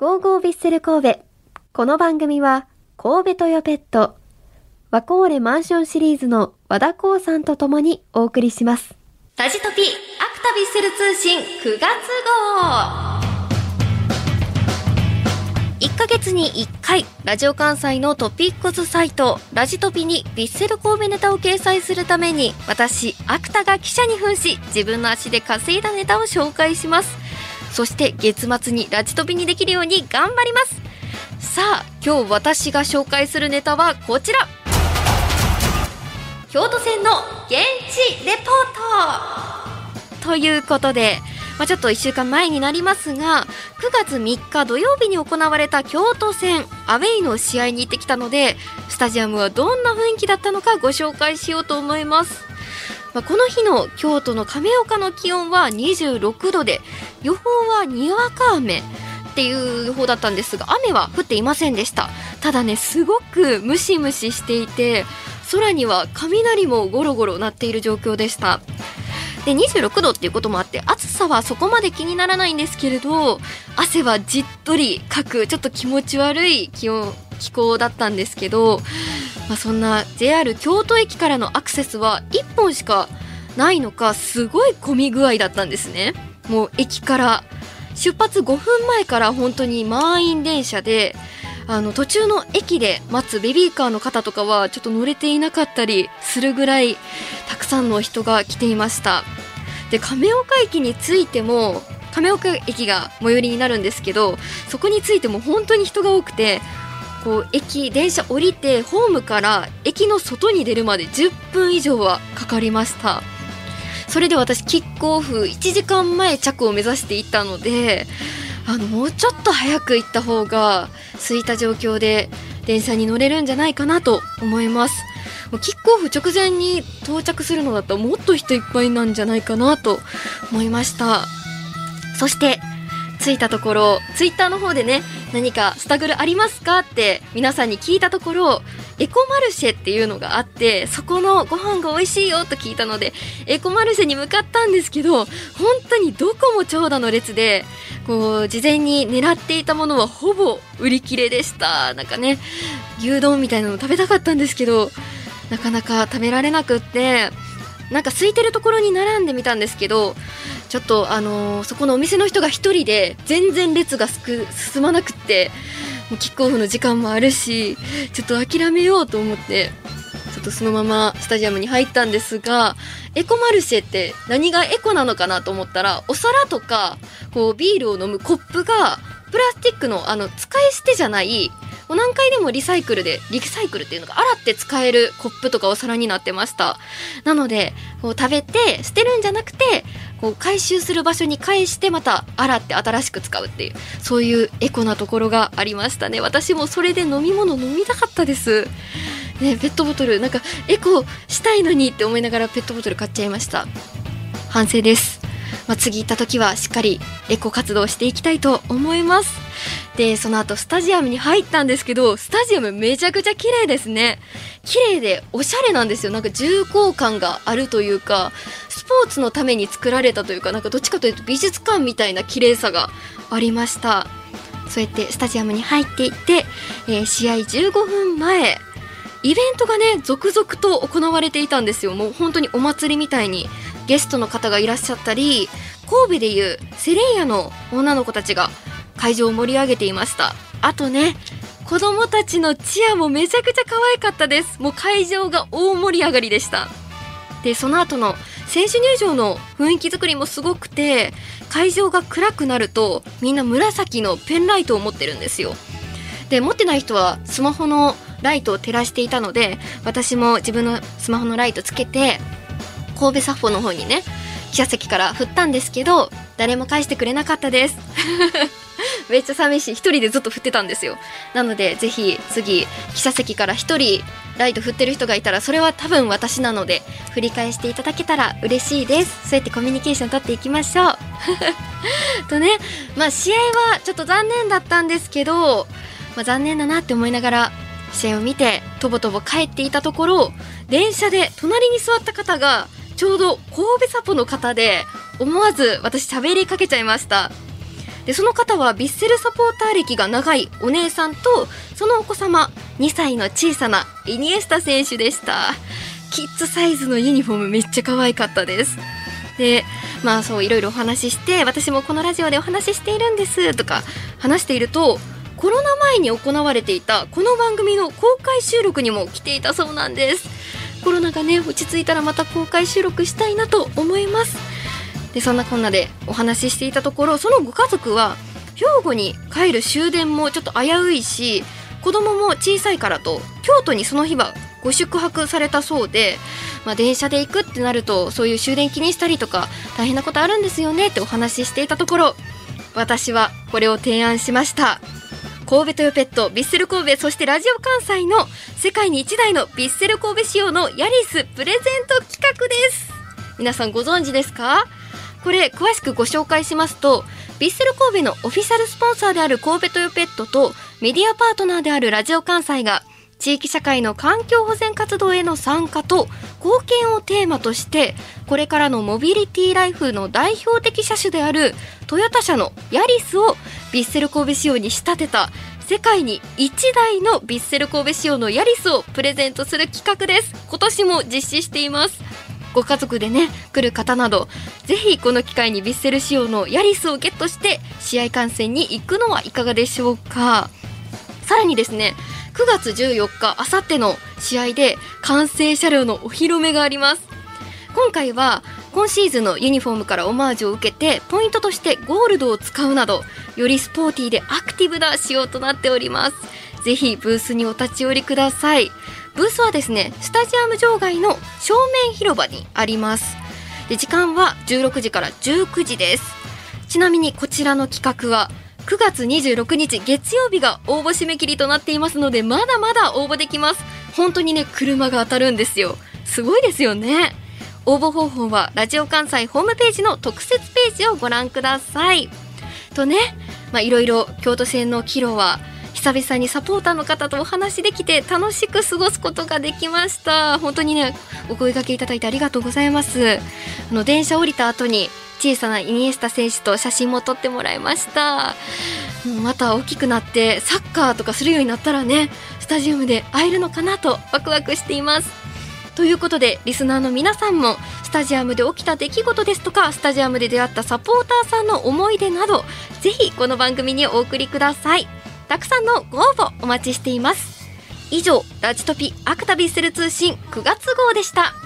ゴーゴービッセル神戸。この番組は、神戸トヨペット、ワコーレマンションシリーズの和田光さんと共にお送りします。ラジトピアクタビッセル通信9月号1ヶ月に1回、ラジオ関西のトピックスサイト、ラジトピにビッセル神戸ネタを掲載するために、私、アクタが記者に扮し、自分の足で稼いだネタを紹介します。そして月末にラジトピにできるように頑張ります。さあ、今日私が紹介するネタはこちら京都線の現地レポートということで、まあ、ちょっと1週間前になりますが9月3日土曜日に行われた京都戦アウェイの試合に行ってきたのでスタジアムはどんな雰囲気だったのかご紹介しようと思います。まあ、この日の京都の亀岡の気温は26度で予報はにわか雨っていう予報だったんですが雨は降っていませんでした。ただねすごくムシムシしていて空には雷もゴロゴロ鳴っている状況でした。で26度っていうこともあって暑さはそこまで気にならないんですけれど汗はじっとりかくちょっと気持ち悪い気温気候だったんですけど、まあ、そんな JR 京都駅からのアクセスは1本しかないのかすごい混み具合だったんですね。もう駅から出発5分前から本当に満員電車であの途中の駅で待つベビーカーの方とかはちょっと乗れていなかったりするぐらいたくさんの人が来ていました。で亀岡駅に着いても亀岡駅が最寄りになるんですけどそこに着いても本当に人が多くてこう駅電車降りてホームから駅の外に出るまで10分以上はかかりました。それで私キックオフ1時間前着を目指していたのであのもうちょっと早く行った方が空いた状況で電車に乗れるんじゃないかなと思います。もうキックオフ直前に到着するのだったらもっと人いっぱいなんじゃないかなと思いました。そして着いたところツイッターの方でね何かスタグルありますかって皆さんに聞いたところエコマルシェっていうのがあってそこのご飯が美味しいよと聞いたのでエコマルシェに向かったんですけど本当にどこも長蛇の列でこう事前に狙っていたものはほぼ売り切れでした。なんかね牛丼みたいなの食べたかったんですけどなかなか食べられなくってなんか空いてるところに並んでみたんですけどちょっとあのーそこのお店の人が1人で全然列が進まなくってもうキックオフの時間もあるしちょっと諦めようと思ってちょっとそのままスタジアムに入ったんですがエコマルシェって何がエコなのかなと思ったらお皿とかこうビールを飲むコップがプラスチックのあの使い捨てじゃないもう何回でもリサイクルでリサイクルっていうのが洗って使えるコップとかお皿になってました。なのでこう食べて捨てるんじゃなくてこう回収する場所に返してまた洗って新しく使うっていうそういうエコなところがありましたね。私もそれで飲み物飲みたかったです。ねペットボトルなんかエコしたいのにって思いながらペットボトル買っちゃいました。反省です、まあ、次行った時はしっかりエコ活動していきたいと思います。でその後スタジアムに入ったんですけどスタジアムめちゃくちゃ綺麗ですね。綺麗でおしゃれなんですよ。なんか重厚感があるというかスポーツのために作られたというかなんかどっちかというと美術館みたいな綺麗さがありました。そうやってスタジアムに入っていって、えー試合15分前イベントがね続々と行われていたんですよ。もう本当にお祭りみたいにゲストの方がいらっしゃったり神戸でいうセレイヤの女の子たちが会場を盛り上げていました。あとね子供たちのチアもめちゃくちゃ可愛かったです。もう会場が大盛り上がりでした。でその後の選手入場の雰囲気作りもすごくて会場が暗くなるとみんな紫のペンライトを持ってるんですよ。で持ってない人はスマホのライトを照らしていたので私も自分のスマホのライトつけて神戸サッフォの方にね記者席から振ったんですけど誰も返してくれなかったです。めっちゃ寂しい。一人でずっと振ってたんですよ。なのでぜひ次記者席から一人ライト振ってる人がいたらそれは多分私なので振り返していただけたら嬉しいです。そうやってコミュニケーション取っていきましょう。とねまあ試合はちょっと残念だったんですけど、まあ、残念だなって思いながら試合を見てとぼとぼ帰っていたところ電車で隣に座った方がちょうど神戸サポの方で思わず私喋りかけちゃいました。でその方はヴィッセルサポーター歴が長いお姉さんとそのお子様2歳の小さなイニエスタ選手でした。キッズサイズのユニフォームめっちゃ可愛かったです。でまあそういろいろお話しして私もこのラジオでお話ししているんですとか話しているとコロナ前に行われていたこの番組の公開収録にも来ていたそうなんです。コロナがね落ち着いたらまた公開収録したいなと思います。でそんなこんなでお話ししていたところそのご家族は兵庫に帰る終電もちょっと危ういし子供も小さいからと京都にその日はご宿泊されたそうで、まあ、電車で行くってなるとそういう終電気にしたりとか大変なことあるんですよねってお話ししていたところ私はこれを提案しました。神戸トヨペットビッセル神戸そしてラジオ関西の世界に1台のビッセル神戸仕様のヤリスプレゼント企画です。皆さんご存知ですか？これ詳しくご紹介しますとビッセル神戸のオフィシャルスポンサーである神戸トヨペットとメディアパートナーであるラジオ関西が地域社会の環境保全活動への参加と貢献をテーマとしてこれからのモビリティライフの代表的車種であるトヨタ車のヤリスをビッセル神戸仕様に仕立てた世界に1台のビッセル神戸仕様のヤリスをプレゼントする企画です。今年も実施しています。ご家族でね来る方などぜひこの機会にヴィッセル仕様のヤリスをゲットして試合観戦に行くのはいかがでしょうか。さらにですね9月14日あさっての試合で完成車両のお披露目があります。今回は今シーズンのユニフォームからオマージュを受けてポイントとしてゴールドを使うなどよりスポーティーでアクティブな仕様となっております。ぜひブースにお立ち寄りください。ブースはですねスタジアム場外の正面広場にあります。で時間は16時から19時です。ちなみにこちらの企画は9月26日月曜日が応募締め切りとなっていますのでまだまだ応募できます。本当にね車が当たるんですよ。すごいですよね。応募方法はラジオ関西ホームページの特設ページをご覧ください。とねまあいろいろ京都線のキロは久々にサポーターの方とお話できて楽しく過ごすことができました。本当にねお声掛けいただいてありがとうございます。あの電車降りた後に小さなイニエスタ選手と写真も撮ってもらいました。また大きくなってサッカーとかするようになったらねスタジアムで会えるのかなとワクワクしています。ということでリスナーの皆さんもスタジアムで起きた出来事ですとかスタジアムで出会ったサポーターさんの思い出などぜひこの番組にお送りください。たくさんのご応募お待ちしています。以上ラジトピアクタビッセル通信9月号でした。